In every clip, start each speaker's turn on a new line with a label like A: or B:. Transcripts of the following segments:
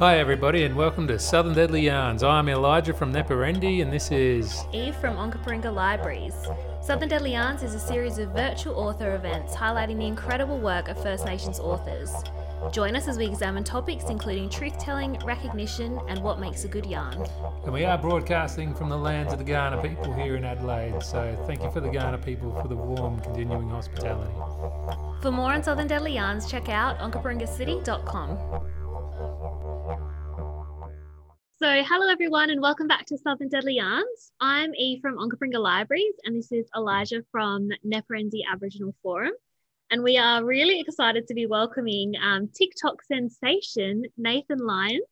A: Hi, everybody, and welcome to Southern Deadly Yarns. I'm Elijah from Neporendi, and this is
B: Eve from Onkaparinga Libraries. Southern Deadly Yarns is a series of virtual author events highlighting the incredible work of First Nations authors. Join us as we examine topics including truth telling, recognition, and what makes a good yarn.
A: And we are broadcasting from the lands of the Kaurna people here in Adelaide, so thank you for the Kaurna people for the warm, continuing hospitality.
B: For more on Southern Deadly Yarns, check out onkaparingacity.com. So, hello everyone, and welcome back to Southern Deadly Yarns. I'm Eve from Onkaparinga Libraries, and this is Elijah from Neporendi Aboriginal Forum. And we are really excited to be welcoming um, TikTok sensation Nathan Lyons,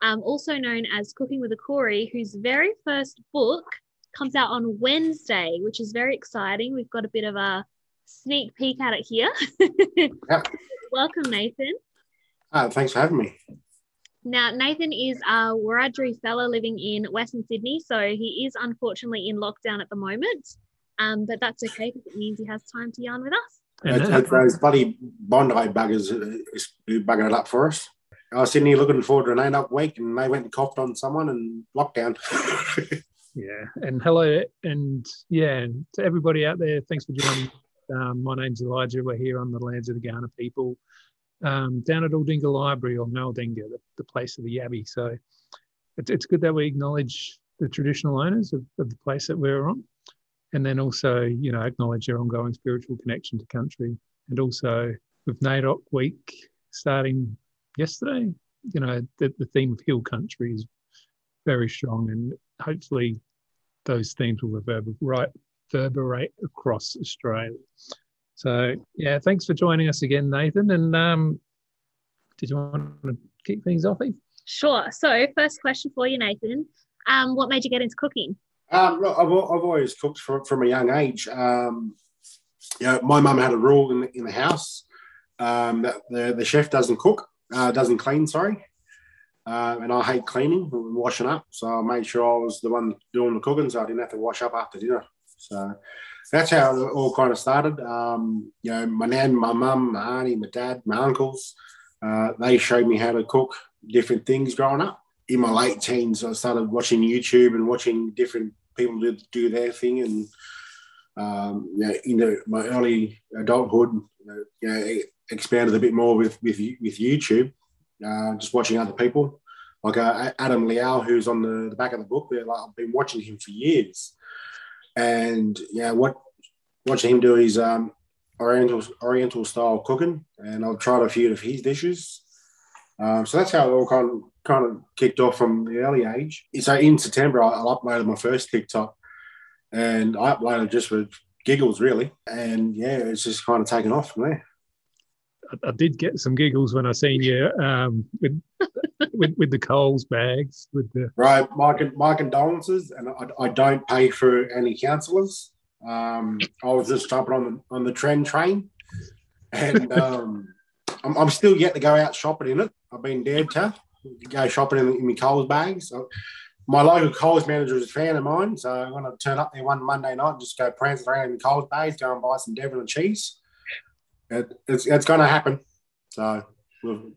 B: um, also known as Cooking with a Koori, whose very first book comes out on Wednesday, which is very exciting. We've got a bit of a sneak peek at it here.
C: Yep.
B: Welcome, Nathan.
C: Uh, thanks for having me.
B: Now, Nathan is a Wiradjuri fellow living in Western Sydney, so he is unfortunately in lockdown at the moment. Um, but that's okay because it means he has time to yarn with us.
A: And
C: It's, it's those bloody Bondi buggers uh, who bugging it up for us. I was sitting here looking forward to an eight up week and they went and coughed on someone and lockdown.
D: Yeah, and hello, and yeah, to everybody out there, thanks for joining. Um, my name's Elijah. We're here on the lands of the Kaurna people, um, down at Aldinga Library or Maldinga, the, the place of the Yabby. So it's, it's good that we acknowledge the traditional owners of, of the place that we're on, and then also, you know, acknowledge their ongoing spiritual connection to country, and also with NAIDOC Week starting yesterday, you know, the, the theme of heal country is very strong, and hopefully those themes will reverberate, reverberate across Australia. So yeah, thanks for joining us again, Nathan. And um, did you want to kick things off, Eve?
B: Sure. So, first question for you, Nathan. Um, what made you get into cooking?
C: um, look, I've, I've always cooked from, from a young age. Um, you know, my mum had a rule in the, in the house um, that the, the chef doesn't cook, uh, doesn't clean, sorry. Uh, and I hate cleaning and washing up. So I made sure I was the one doing the cooking so I didn't have to wash up after dinner. So that's how it all kind of started. Um, you know, my nan, my mum, my auntie, my dad, my uncles, uh, they showed me how to cook different things growing up. In my late teens, I started watching YouTube and watching different people do, do their thing. And um, you know, into my early adulthood, you know, you know, expanded a bit more with with, with YouTube, uh, just watching other people. Like uh, Adam Liaw, who's on the, the back of the book, there, like, I've been watching him for years, and yeah, what watching him do his um, Oriental Oriental style cooking, and I've tried a few of his dishes. Um, so that's how it all kind of kind of kicked off from the early age. So in September, I, I uploaded my first TikTok, and I uploaded just for giggles, really, and yeah, it's just kind of taken off from there.
D: I, I did get some giggles when I seen you um, with, with with the Coles bags with the
C: Right, my my condolences, and I, I don't pay for any counsellors. Um, I was just jumping on the on the trend train, and um, I'm, I'm still yet to go out shopping in it. I've been dared to go shopping in, in my Coles bags. So my local Coles manager is a fan of mine, so I'm going to turn up there one Monday night and just go prancing around in Coles bags, go and buy some Devon and cheese. It, it's it's going to happen. So we'll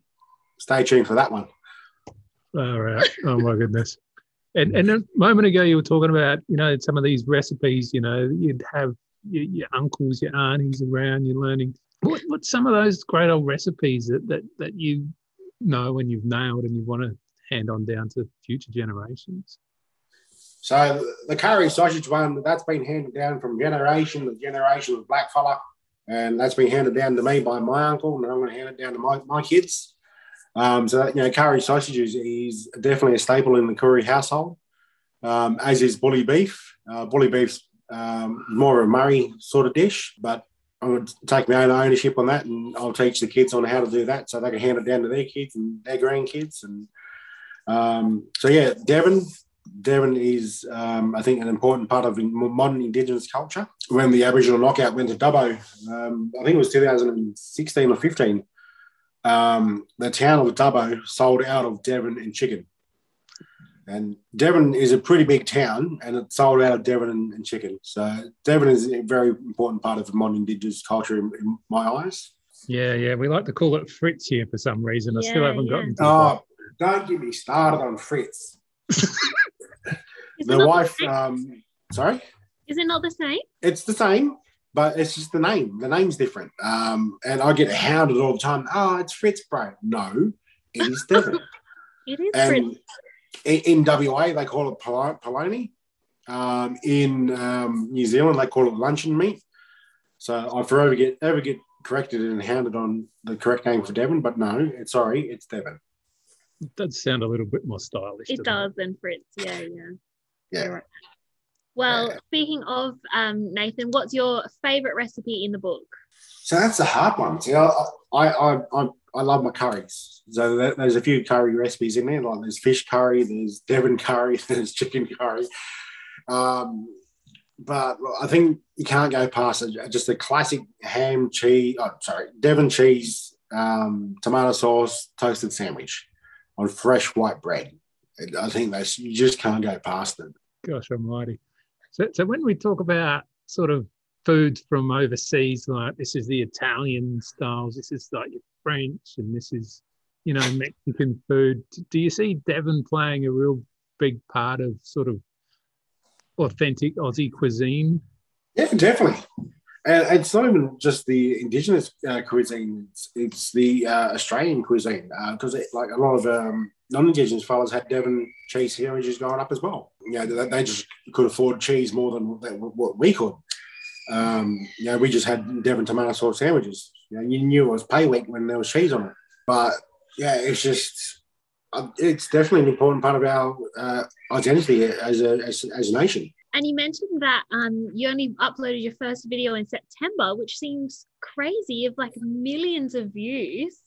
C: stay tuned for that one.
D: All right. Oh my goodness. And and a moment ago you were talking about you know some of these recipes. You know you'd have your, your uncles, your aunties around. You're learning. What what's some of those great old recipes that that that you know and you've nailed and you want to hand on down to future generations?
C: So the curry sausage one, that's been handed down from generation to generation with black fella. And that's been handed down to me by my uncle, and I'm going to hand it down to my, my kids. Um, so, you know, curry sausages is definitely a staple in the Koori household, um, as is bully beef. Uh, bully beef's um, more of a Murri sort of dish, but I'm going to take my own ownership on that, and I'll teach the kids on how to do that so they can hand it down to their kids and their grandkids. And um, so, yeah, Devon, Devon is, um, I think, an important part of modern Indigenous culture. When the Aboriginal knockout went to Dubbo, um, I think it was 2016 or 15, um, the town of Dubbo sold out of Devon and chicken. And Devon is a pretty big town, and it sold out of Devon and, and chicken. So Devon is a very important part of modern Indigenous culture in, in my eyes.
D: Yeah, yeah. We like to call it Fritz here for some reason. I still haven't
B: yeah.
D: gotten to
C: Oh, don't get me started on Fritz.
B: Is
C: The wife,
B: same?
C: um, sorry,
B: Is it not the same?
C: it's the same, but it's just the name. The name's different. Um, and I get hounded all the time. Oh, it's Fritz, bro. No, it is Devon.
B: It is
C: and
B: Fritz.
C: in, in WA, they call it polo- polony. Um, in um, New Zealand, they call it luncheon meat. So I forever get ever get corrected and hounded on the correct name for Devon, but no, it's sorry, it's Devon.
D: It does sound a little bit more stylish.
B: It
D: doesn't
B: does then Fritz. Yeah, yeah.
C: Yeah.
B: Right. Well,
C: Yeah.
B: speaking of um, Nathan, what's your favorite recipe in the book?
C: So that's a hard one. See, I I I, I, I love my curries. So there- there's a few curry recipes in there. Like there's fish curry, there's Devon curry, there's chicken curry. Um, but I think you can't go past it. just a classic ham cheese. Oh, sorry, Devon cheese, um, tomato sauce, toasted sandwich on fresh white bread. I think that's you just can't go past it.
D: Gosh almighty. So, so when we talk about sort of foods from overseas, like this is the Italian styles, this is like French, and this is, you know, Mexican food. Do you see Devon playing a real big part of sort of authentic Aussie cuisine?
C: Yeah, definitely. And it's not even just the indigenous uh, cuisine; it's, it's the uh, Australian cuisine because like a lot of um, non-indigenous fellas had Devon cheese sandwiches going up as well. You know, they, they just could afford cheese more than what we could. Um, you know, we just had Devon tomato sauce sandwiches. You, know, you knew it was pay week when there was cheese on it. But yeah, it's just uh, it's definitely an important part of our uh, identity as a as, as a nation.
B: And you mentioned that um, you only uploaded your first video in September, which seems crazy of like millions of views.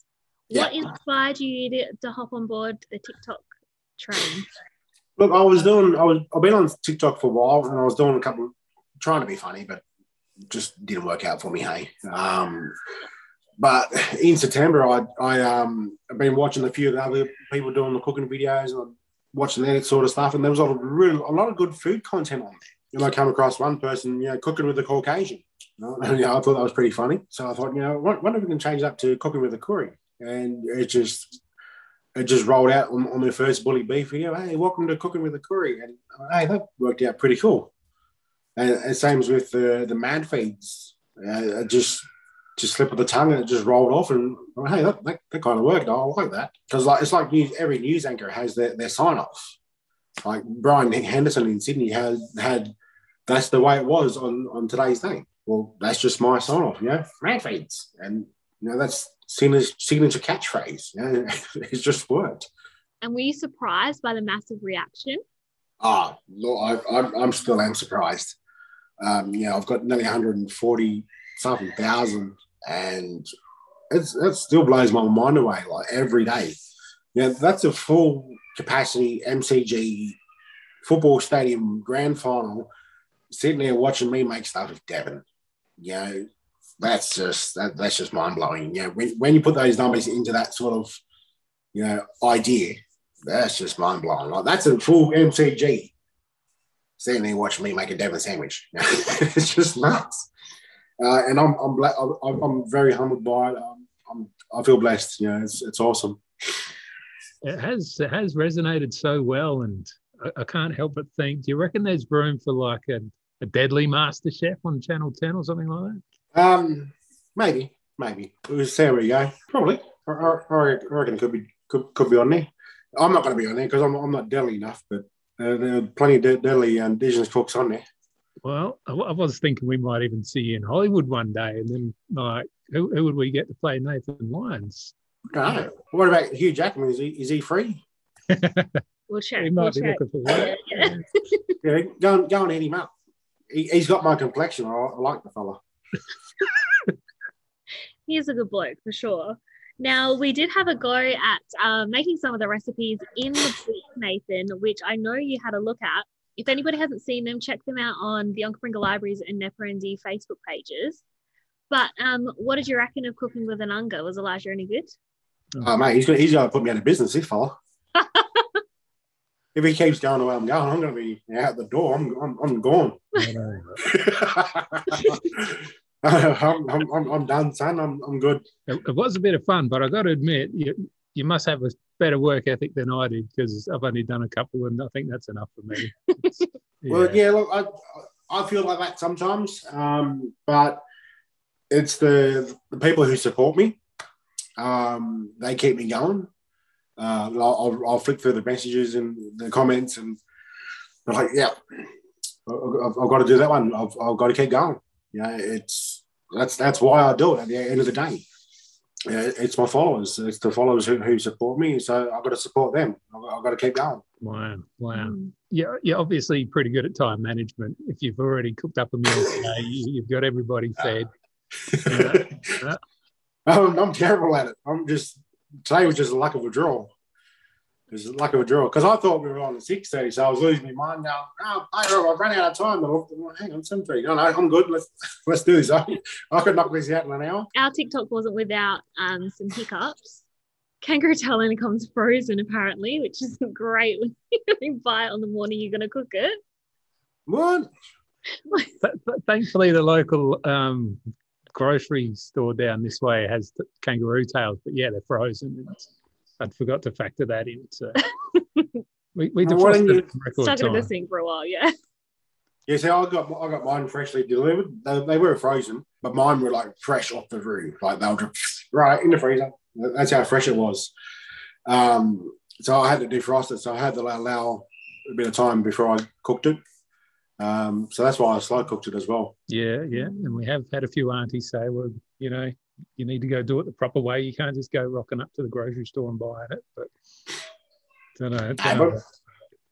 B: What inspired you to, to hop on board the TikTok train?
C: Look, I was doing, I was, I've been on TikTok for a while, and I was doing a couple, trying to be funny, but just didn't work out for me. Hey, um, but in September, I, I, um, I've been watching a few of the other people doing the cooking videos, and watching that sort of stuff, and there was a lot of real, a lot of good food content on there. And I come across one person, you know, cooking with a Caucasian. You know, and, you know, I thought that was pretty funny. So I thought, you know, what, what if we can change that to cooking with a Koori? And it just it just rolled out on, on their first bully beef video. Hey, welcome to cooking with a Koori, and uh, hey, that worked out pretty cool. And, and same as with the the mad feeds, uh, just just slip of the tongue and it just rolled off. And hey, that, that, that kind of worked. I like that because like it's like news, every news anchor has their, their sign off. Like Brian Henderson in Sydney had had that's the way it was on on today's day. Well, that's just my sign off, you know, mad feeds, and you know that's signature, signature catchphrase. You know, it's just worked.
B: And were you surprised by the massive reaction?
C: Ah, no, I, I'm, I'm still am surprised. Um, you know, I've got nearly 140 something thousand, and it's it still blows my mind away. Like every day, you know, that's a full capacity MCG football stadium grand final. Sitting there watching me make stuff with Devon, you know, that's just that, that's just mind blowing. Yeah, when when you put those numbers into that sort of you know idea, that's just mind blowing. Like that's a full MCG. Sitting there watching me make a Devon sandwich. it's just nuts. Uh, and I'm I'm, bla- I'm I'm very humbled by it. Um, I'm I feel blessed. You know, it's it's awesome.
D: It has it has resonated so well, and I, I can't help but think. Do you reckon there's room for like a, a deadly Master Chef on Channel Ten or something like that?
C: Um, maybe, maybe. We'll see how we go. Probably. I, I, I reckon it could be could, could be on there. I'm not going to be on there because I'm, I'm not deadly enough, but uh, there are plenty of de- deadly um, indigenous cooks on there.
D: Well, I, I was thinking we might even see you in Hollywood one day, and then like, who, who would we get to play Nathan Lyons?
C: I. What about Hugh Jackman? Is he is he free?
B: We'll check.
D: He
B: we'll
D: might be
B: check.
D: looking for work.
B: Yeah.
C: Yeah, go and go and hit him up. He, he's got my complexion. I, I like the fella.
B: He's a good bloke for sure. Now, we did have a go at uh, making some of the recipes in the book, Nathan, which I know you had a look at. If anybody hasn't seen them, check them out on the Onkaparinga Libraries and Neporendi Facebook pages. But um, what did you reckon of cooking with a Nunga? Was Elijah any good?
C: Oh mate, he's gonna he's gonna put me out of business. This fella. if he keeps going the way I'm going, I'm gonna be out the door. I'm I'm, I'm gone. I'm, I'm, I'm, done, son. I'm, I'm good.
D: It, it was a bit of fun, but I got to admit, you, you must have a better work ethic than I did because I've only done a couple, and I think that's enough for me.
C: Well, yeah, look, I, I feel like that sometimes, um, but it's the the people who support me. Um, they keep me going. Uh, I'll, I'll, I'll flick through the messages and the comments, and I'm like, yeah, I've, I've got to do that one. I've, I've got to keep going. Yeah, it's that's that's why I do it. At the end of the day, yeah, it's my followers. It's the followers who, who support me. So I've got to support them. I've, I've got to keep going.
D: Wow, wow.
B: Mm.
D: Yeah, you're obviously pretty good at time management. If you've already cooked up a meal today, you- you've got everybody fed. Yeah.
C: I'm, I'm terrible at it. I'm just today was just a luck of a draw. It was a luck of a draw because I thought we were on the six thirty, so I was losing my mind. Now, oh, I've run out of time. But I looked, well, hang on, seven thirty. No, no, I'm good. Let's let's do this. I, I could knock this out in an hour.
B: Our TikTok wasn't without um, some hiccups. Kangaroo tail only comes frozen apparently, which isn't great when you buy it on the morning you're going to cook it.
C: What?
D: But, but thankfully, the local um, grocery store down this way has the kangaroo tails, but yeah, they're frozen. It's, I'd forgot to factor that in. So we, we
C: Well, why don't
D: defrosted
C: you-
D: it record
B: Stuck it in the
D: time.
B: sink for a while, yeah.
C: Yeah, see, I got I got mine freshly delivered. They, they were frozen, but mine were like fresh off the roof. Like they were just right in the freezer. That's how fresh it was. Um, so I had to defrost it. So I had to allow a bit of time before I cooked it. Um, so that's why I slow cooked it as well.
D: Yeah, yeah. And we have had a few aunties say, well, you know, you need to go do it the proper way. You can't just go rocking up to the grocery store and buying it. But don't know. Don't know.
C: but-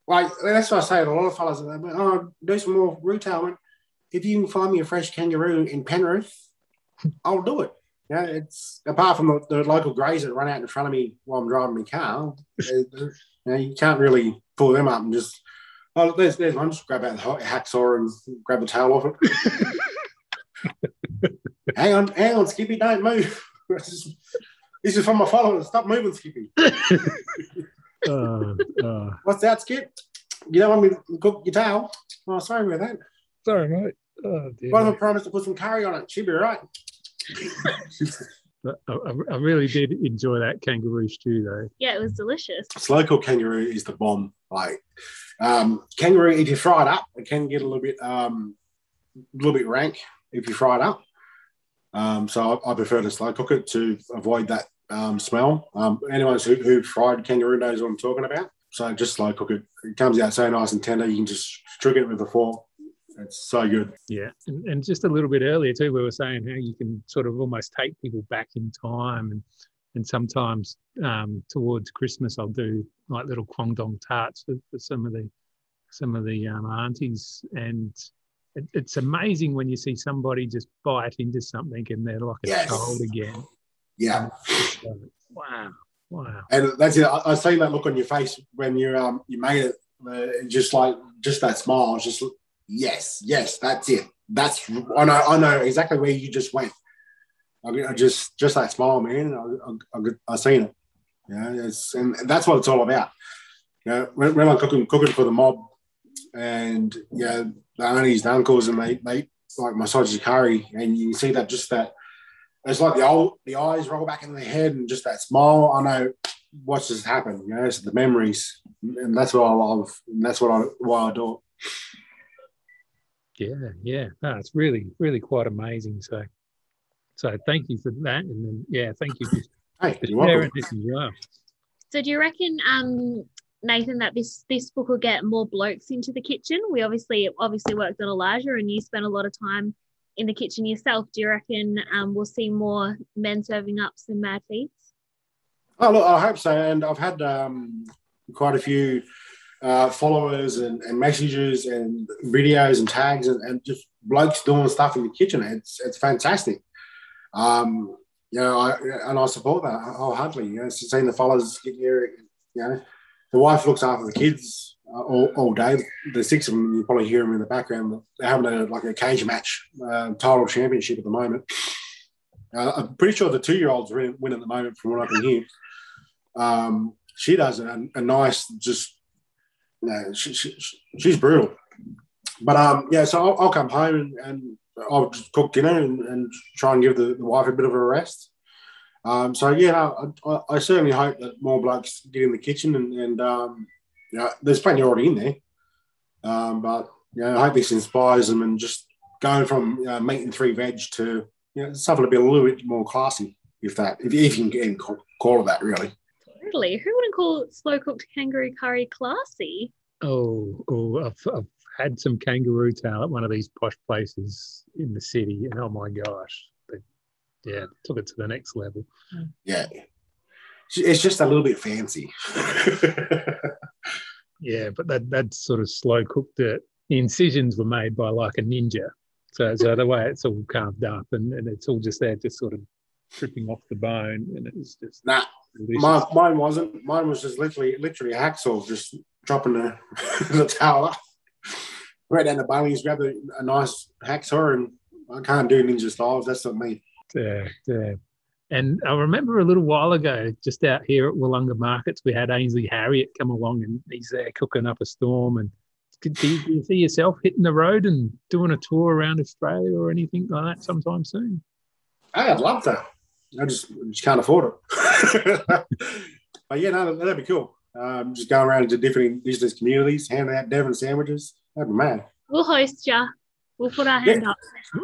C: Like that's what I say to a lot of fellas. Oh, do some more retail. man. If you can find me a fresh kangaroo in Penrith, I'll do it. Yeah, it's apart from the, the local greys that run out in front of me while I'm driving my car. you, know, you can't really pull them up and just. Oh, there's there's one. Just grab out the hacksaw and grab the tail off it. hang on, hang on, Skippy, don't move. this is from my followers. Stop moving, Skippy.
D: Uh, uh,
C: What's that, Skip? You don't want me to cook your tail? Oh, sorry about that.
D: sorry, mate. Oh, dear.
C: One of them promised to put some curry on it. She'll be right.
D: But I, I- I really did enjoy that kangaroo stew, though.
B: Yeah, it was delicious.
C: Slow cooked kangaroo is the bomb. Like um, kangaroo, if you fry it up, it can get a little bit, um, a little bit rank if you fry it up. Um, so I, I prefer to slow cook it to avoid that um, smell. Um, anyone who, who fried kangaroo knows what I'm talking about. So just slow cook it. It comes out so nice and tender. You can just trick it with a fork. It's so good.
D: Yeah, and, and just a little bit earlier too, we were saying how you can sort of almost take people back in time, and and sometimes um, towards Christmas I'll do like little quandong tarts for, for some of the some of the um, aunties, and it, it's amazing when you see somebody just bite into something and they're like a
C: Yes.
D: child again.
C: Yeah.
D: Wow, wow.
C: And that's it. I, I see that look on your face when you um you made it. Uh, just like just that smile. It's just yes, yes, that's it. That's I know. I know exactly where you just went. I, I just just that smile, man. I, I, I, seen it. Yeah, it's and that's what it's all about. You know, when, when I'm cooking cooking for the mob, and yeah, the aunties, the uncles, and they they like massage curry, and you see that just that. It's like the old the eyes roll back in the head, and just that smile. I know what's just happened. You know, it's the memories, and that's what I love, and that's what I why I do it.
D: Yeah, yeah. No, it's really, really quite amazing. So, so thank you for that, and then yeah, thank you for
C: Hey,
D: for
C: you're welcome.
D: sharing this as well.
B: So do you reckon, um, Nathan, that this this book will get more blokes into the kitchen? We obviously obviously worked on Elijah, and you spent a lot of time in the kitchen yourself. Do you reckon um, we'll see more men serving up some mad feeds?
C: Oh, look, I hope so. And I've had um, quite a few uh, followers and, and messages and videos and tags and, and just blokes doing stuff in the kitchen. It's it's fantastic. Um, you know, I, and I support that wholeheartedly. You know, seeing the followers get here, you know, the wife looks after the kids uh, all, all day. The six of them, you probably hear them in the background. They're having a like a cage match, uh, title championship at the moment. Uh, I'm pretty sure the two-year-olds win, win at the moment, from what I can hear. Um, she does a, a nice, just, you know, she, she, she's brutal. But um, yeah, so I'll, I'll come home and, and I'll just cook dinner and, and try and give the, the wife a bit of a rest. Um, so yeah, no, I, I, certainly hope that more blokes get in the kitchen, and, and um, you know, there's plenty already in there. Um, but you know, I hope this inspires them and just going from uh, meat and three veg to you know, something to be a little bit more classy, if that, if, if you can call it that, really.
B: Totally. Who wouldn't call slow cooked kangaroo curry classy?
D: Oh, oh, I've, I've had some kangaroo tail at one of these posh places in the city, and oh my gosh, they, yeah, took it to the next level.
C: Yeah, it's just a little bit fancy.
D: yeah, but that that's sort of slow cooked it. Uh, the incisions were made by like a ninja. So, so the way it's all carved up and, and it's all just there, just sort of tripping off the bone, and it's just
C: nah. My, mine wasn't. Mine was just literally, literally a hacksaw, just dropping the the towel up right down the Bunnings, grab a, a nice hacksaw, and I can't do ninja styles. That's not me.
D: Yeah, yeah. And I remember a little while ago, just out here at Willunga Markets, we had Ainsley Harriott come along and he's there cooking up a storm. And do you, do you see yourself hitting the road and doing a tour around Australia or anything like that sometime soon?
C: Hey, I'd love to. I just, just can't afford it. but yeah, no, that'd be cool. Um, just going around to different Indigenous communities, handing out Devon sandwiches. That'd be mad.
B: We'll host you. We'll put our hand
C: yeah.
B: up.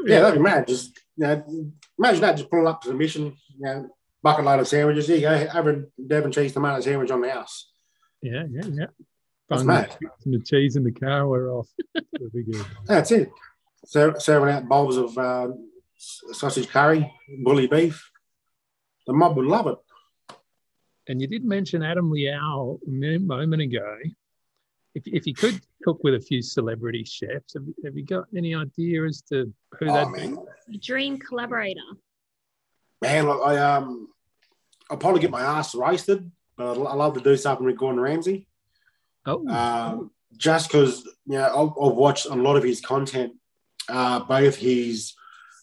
C: Yeah, that'd be mad. Just you know, imagine that just pulling up to the mission, you know, bucket load of sandwiches. Here you go, have a Devon cheese tomato sandwich on the house.
D: Yeah, yeah, yeah.
C: That's mad.
D: And the cheese in the car, we're off. That'd be good.
C: That's it. So, serving out bowls of uh, sausage curry, bully beef. The mob would love it.
D: And you did mention Adam Liaw a moment ago. If, if you could cook with a few celebrity chefs, have, have you got any idea as to who
C: Oh,
D: that'd
C: man.
D: be?
B: Dream collaborator.
C: Man, look, I um, I'll probably get my ass roasted, but I'd, I love to do something with Gordon Ramsay.
D: Oh,
C: Um, just because you know I've, I've watched a lot of his content, uh, both his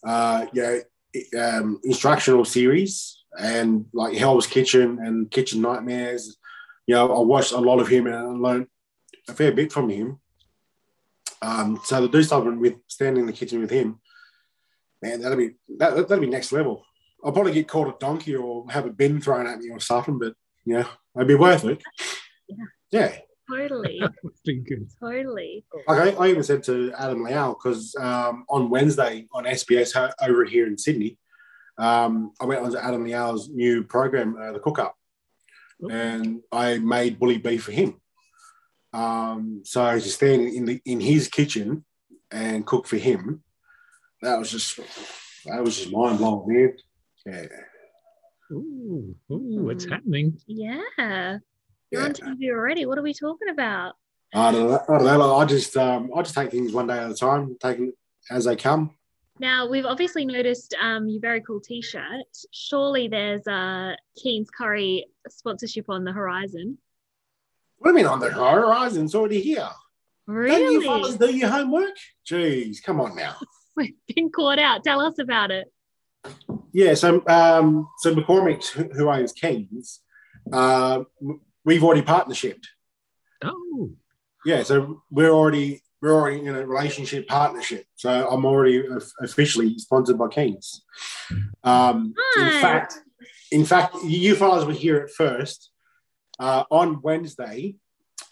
C: uh, you know um, instructional series and like Hell's Kitchen and Kitchen Nightmares. You know, I watched a lot of him and I learned a fair bit from him. Um, so to do something with standing in the kitchen with him, man, that'll be that, that'd be next level. I'll probably get called a donkey or have a bin thrown at me or something, but yeah, it'd be worth it.
B: Yeah.
C: Yeah.
B: Totally.
D: good.
B: totally.
C: Like I, I even said to Adam Liaw because um, on Wednesday on SBS over here in Sydney, um, I went on to Adam Liaw's new program, uh, the Cook Up, and I made bully beef for him. Um, so to stand in the in his kitchen and cook for him, that was just that was just mind blowing, man. Yeah,
D: Ooh, ooh, it's
B: Mm.
D: happening.
B: Yeah. You're
C: Yeah.
B: on TV already. What are we talking about?
C: I don't know. I don't know. I just um, I just take things one day at a time, taking as they come.
B: Now we've obviously noticed um, your very cool T-shirt. Surely there's a Keen's Curry sponsorship on the horizon.
C: What do you mean on the horizon? It's already here. Really? Don't you fellas do your homework? Jeez, come on now.
B: We've been caught out. Tell us about it.
C: Yeah, so um, so McCormick, who who owns Keen's, uh, we've already partnershiped.
D: Oh,
C: Yeah, so we're already we're already in a relationship partnership. So I'm already officially sponsored by Keen's. Um, in fact, in fact, you fellas were here at first. Uh, on Wednesday,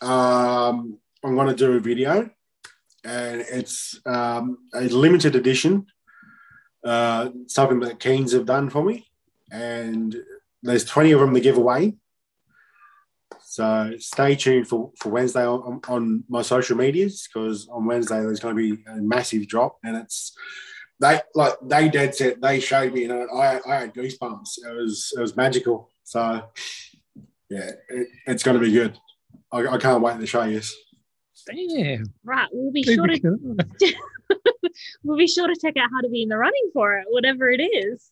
C: um, I'm going to do a video, and it's um, a limited edition, uh, something that Keens have done for me, and there's 20 of them to give away. So stay tuned for, for Wednesday on, on my social medias because on Wednesday there's going to be a massive drop, and it's they like they dead set. They showed me, and I, I had goosebumps. It was it was magical. So yeah, it, it's going to be good. I, I can't wait to show you.
D: damn.
B: Right. We'll be sure to we'll be sure to check out how to be in the running for it, whatever it is.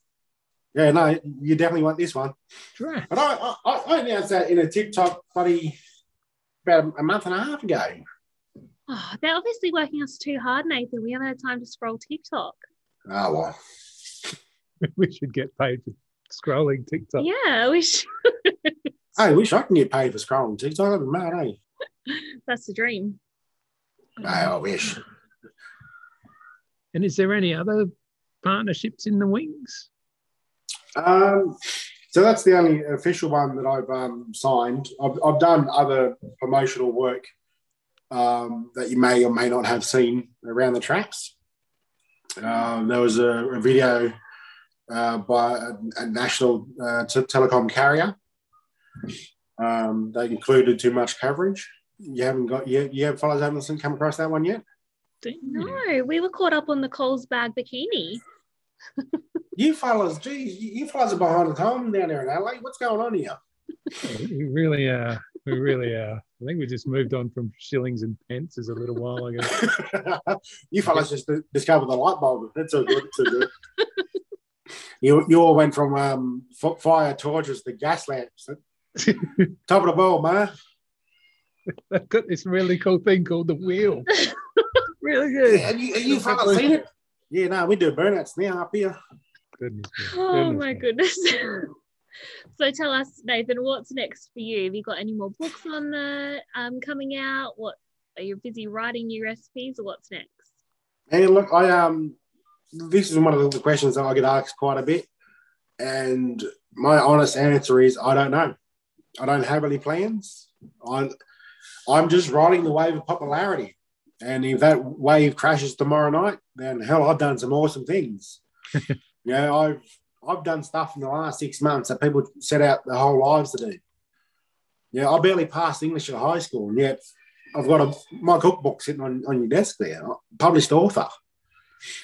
C: Yeah, no, you definitely want this one.
D: Drat.
C: But I, I, I announced that in a TikTok buddy about a month and a half ago.
B: Oh, they're obviously working us too hard, Nathan. We haven't had time to scroll TikTok.
C: Oh well.
D: we should get paid for scrolling TikTok.
B: Yeah, we should.
C: I wish I can get paid for scrolling TikTok. I'd be mad, eh?
B: That's the dream.
C: I wish.
D: And is there any other partnerships in the wings?
C: Um, So that's the only official one that I've um, signed. I've, I've done other promotional work um, that you may or may not have seen around the tracks. Um, there was a, a video uh, by a, a national uh, t- telecom carrier. Um, they included too much coverage. You haven't got you, you have fellas haven't come across that one yet.
B: No, we were caught up on the Coles bag bikini.
C: You fellas, geez, you you fellas are behind the home down there in Adelaide. What's going on here?
D: We really are. We really are. I think we just moved on from shillings and pence is a little while ago.
C: you fellas just discovered the light bulb. That's so good. So good. you you all went from um, f- fire torches to gas lamps. Top of the ball, man.
D: They've got this really cool thing called the wheel. really good.
C: Yeah, and you, and you fellas seen it? Yeah, no, we do burnouts now up here.
D: Goodness me.
B: Oh
D: Goodness
B: my
D: me.
B: goodness. so tell us, Nathan, what's next for you? Have you got any more books on the um coming out? What are you busy writing new recipes or what's next?
C: Hey, look, I um, this is one of the questions that I get asked quite a bit, and my honest answer is I don't know. I don't have any plans. I, I'm just riding the wave of popularity, and if that wave crashes tomorrow night, then hell, I've done some awesome things. yeah, I've I've done stuff in the last six months that people set out their whole lives to do. Yeah, I barely passed English at high school, and yet I've got a my cookbook sitting on, on your desk there, published author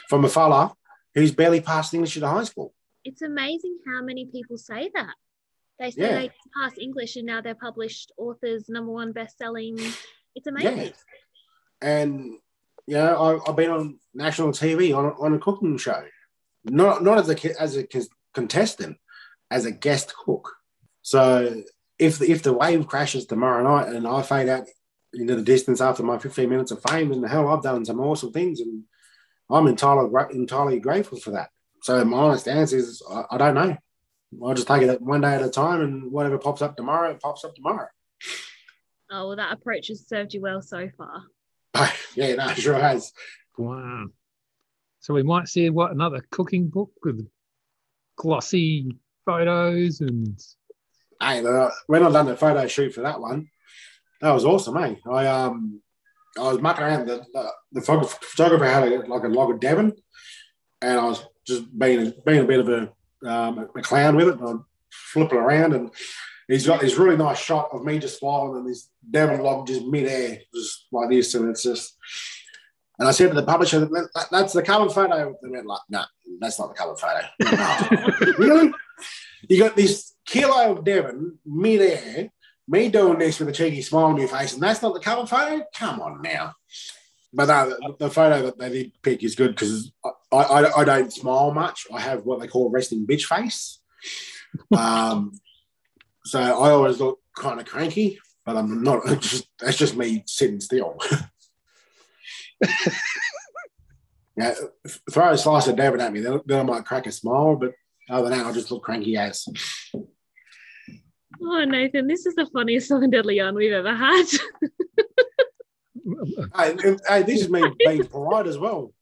C: from a fella who's barely passed English at high school.
B: It's amazing how many people say that. They say
C: Yeah.
B: they pass English and now they're published authors, number one best selling. It's amazing.
C: Yeah. And you know, I, I've been on national TV on, on a cooking show, not not as a as a contestant, as a guest cook. So if the, if the wave crashes tomorrow night and I fade out into the distance after my 15 minutes of fame, then hell, I've done some awesome things, and I'm entirely entirely grateful for that. So my honest answer is I, I don't know. I'll just take it one day at a time, and whatever pops up tomorrow, it pops up tomorrow.
B: Oh, well, that approach has served you well so far.
C: yeah, no, sure has.
D: Wow. So we might see what another cooking book with glossy photos and
C: Hey, when I done the photo shoot for that one, that was awesome, eh? I um, I was mucking around. The the, the photographer had a, like a log of Devon, and I was just being being a bit of a um, a clown with it. And I'm flipping around, and he's got this really nice shot of me just smiling, and this Devon log just mid air, just like this, and it's just. And I said to the publisher, "That- that- "That's the cover photo." They went like, "No, that's not the cover photo." "Oh, really? You got this kilo of Devon midair, me doing this with a cheeky smile on my face, and that's not the cover photo? Come on now. But no, the, the photo that they did pick is good because I, I, I don't smile much. I have what they call resting bitch face. Um, so I always look kind of cranky, but I'm not. Just, that's just me sitting still. yeah, throw a slice of Devon at me, then, then I might crack a smile, but other than that, I'll just look cranky as.
B: Oh, Nathan, this is the funniest Southern Deadly Yarn we've ever had.
C: Hey, hey, this is me being polite as well.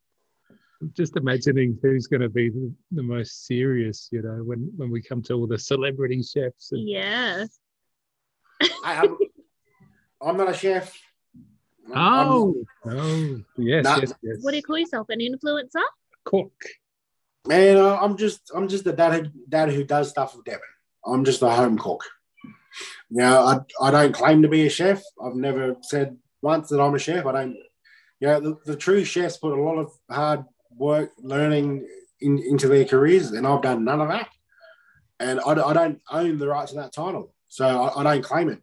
D: just imagining who's going to be the, the most serious, you know, when, when we come to all the celebrity chefs. And,
B: yeah.
C: Hey, I'm, I'm not a chef. I'm-
D: oh, oh, yes,
C: Nah.
D: yes, yes.
B: What do you call yourself? An influencer?
D: Cook.
C: man, uh, I'm just I'm just the dad who, dad who does stuff with Devon. I'm just a home cook. You know, I, I don't claim to be a chef. I've never said once that I'm a chef. I don't. You know, the, the true chefs put a lot of hard work, learning in, into their careers, and I've done none of that. And I, I don't own the right to that title, so I, I don't claim it,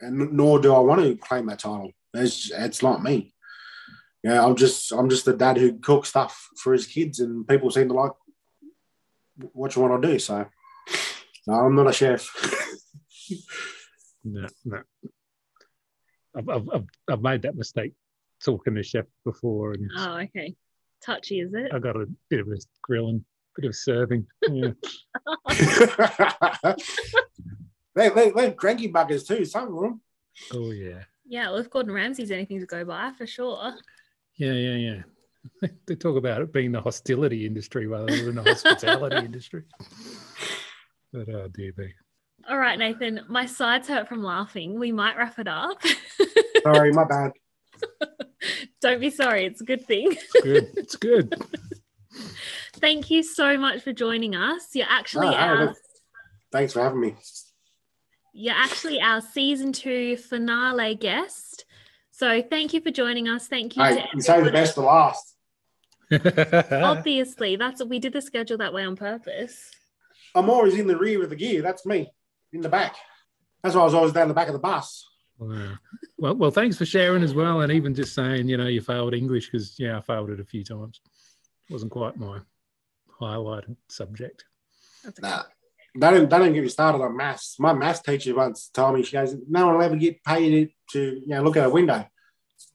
C: and nor do I want to claim that title. It's it's not me. Yeah, I'm just I'm just a dad who cooks stuff for his kids, and people seem to like watching what I do. So, no, I'm not a chef.
D: No, no. I've, I've, I've, I've made that mistake talking to chef before, and
B: Oh, okay. Touchy, is it?
D: I got a bit of a grilling, bit of serving. Yeah.
C: they, they, they're cranky buggers too. Some of them.
D: oh yeah,
B: Yeah, well, if Gordon Ramsay's anything to go by, for sure.
D: yeah, yeah, yeah. They talk about it being the hostility industry rather than the hospitality industry. But oh dear me.
B: All right, Nathan, my sides hurt from laughing. We might wrap it up.
C: Sorry, my bad.
B: Don't be sorry. It's a good thing.
D: It's good. it's good.
B: Thank you so much for joining us. You're actually ah,
C: Oh, hey,
B: our
C: Thanks for having me.
B: You're actually our season two finale guest. So thank you for joining us. Thank you
C: Hey,
B: to
C: you say the best for last.
B: Obviously, that's we did the schedule that way on purpose.
C: I'm always in the rear of the gear. That's me in the back. That's why I was always down the back of the bus.
D: Wow. Well, well, thanks for sharing as well, and even just saying, you know, you failed English because yeah, I failed it a few times. It wasn't quite my highlighted subject.
B: That's okay.
C: Nah. They don't, they don't get me started on maths. My maths teacher once told me, she goes, no one will ever get paid to, you know, look out a window.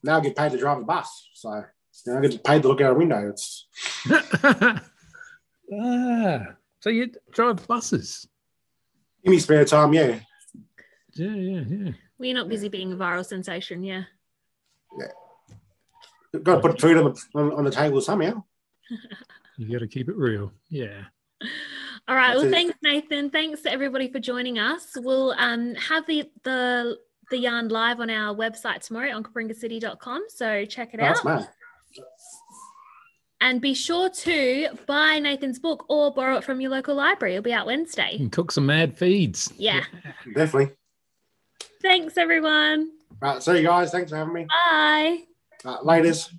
C: Now I get paid to drive a bus. So, you know, I get paid to look out a window. It's
D: ah, so you drive buses?
C: in my spare time, yeah.
D: Yeah, yeah, yeah.
B: Well, you're not busy being a viral sensation, yeah. yeah.
C: Got to put food on the, on, on the table somehow.
D: You got to keep it real. Yeah.
B: All right. Well,
C: it.
B: thanks, Nathan. Thanks to everybody for joining us. We'll um, have the the the yarn live on our website tomorrow on cabringacity.com. So check it
C: That's
B: out.
C: mad.
B: And be sure to buy Nathan's book or borrow it from your local library. It'll be out Wednesday.
D: And cook some mad feeds.
B: Yeah.
C: Definitely.
B: Thanks, everyone.
C: Right. See you guys. Thanks for having me.
B: Bye.
C: Uh, laters.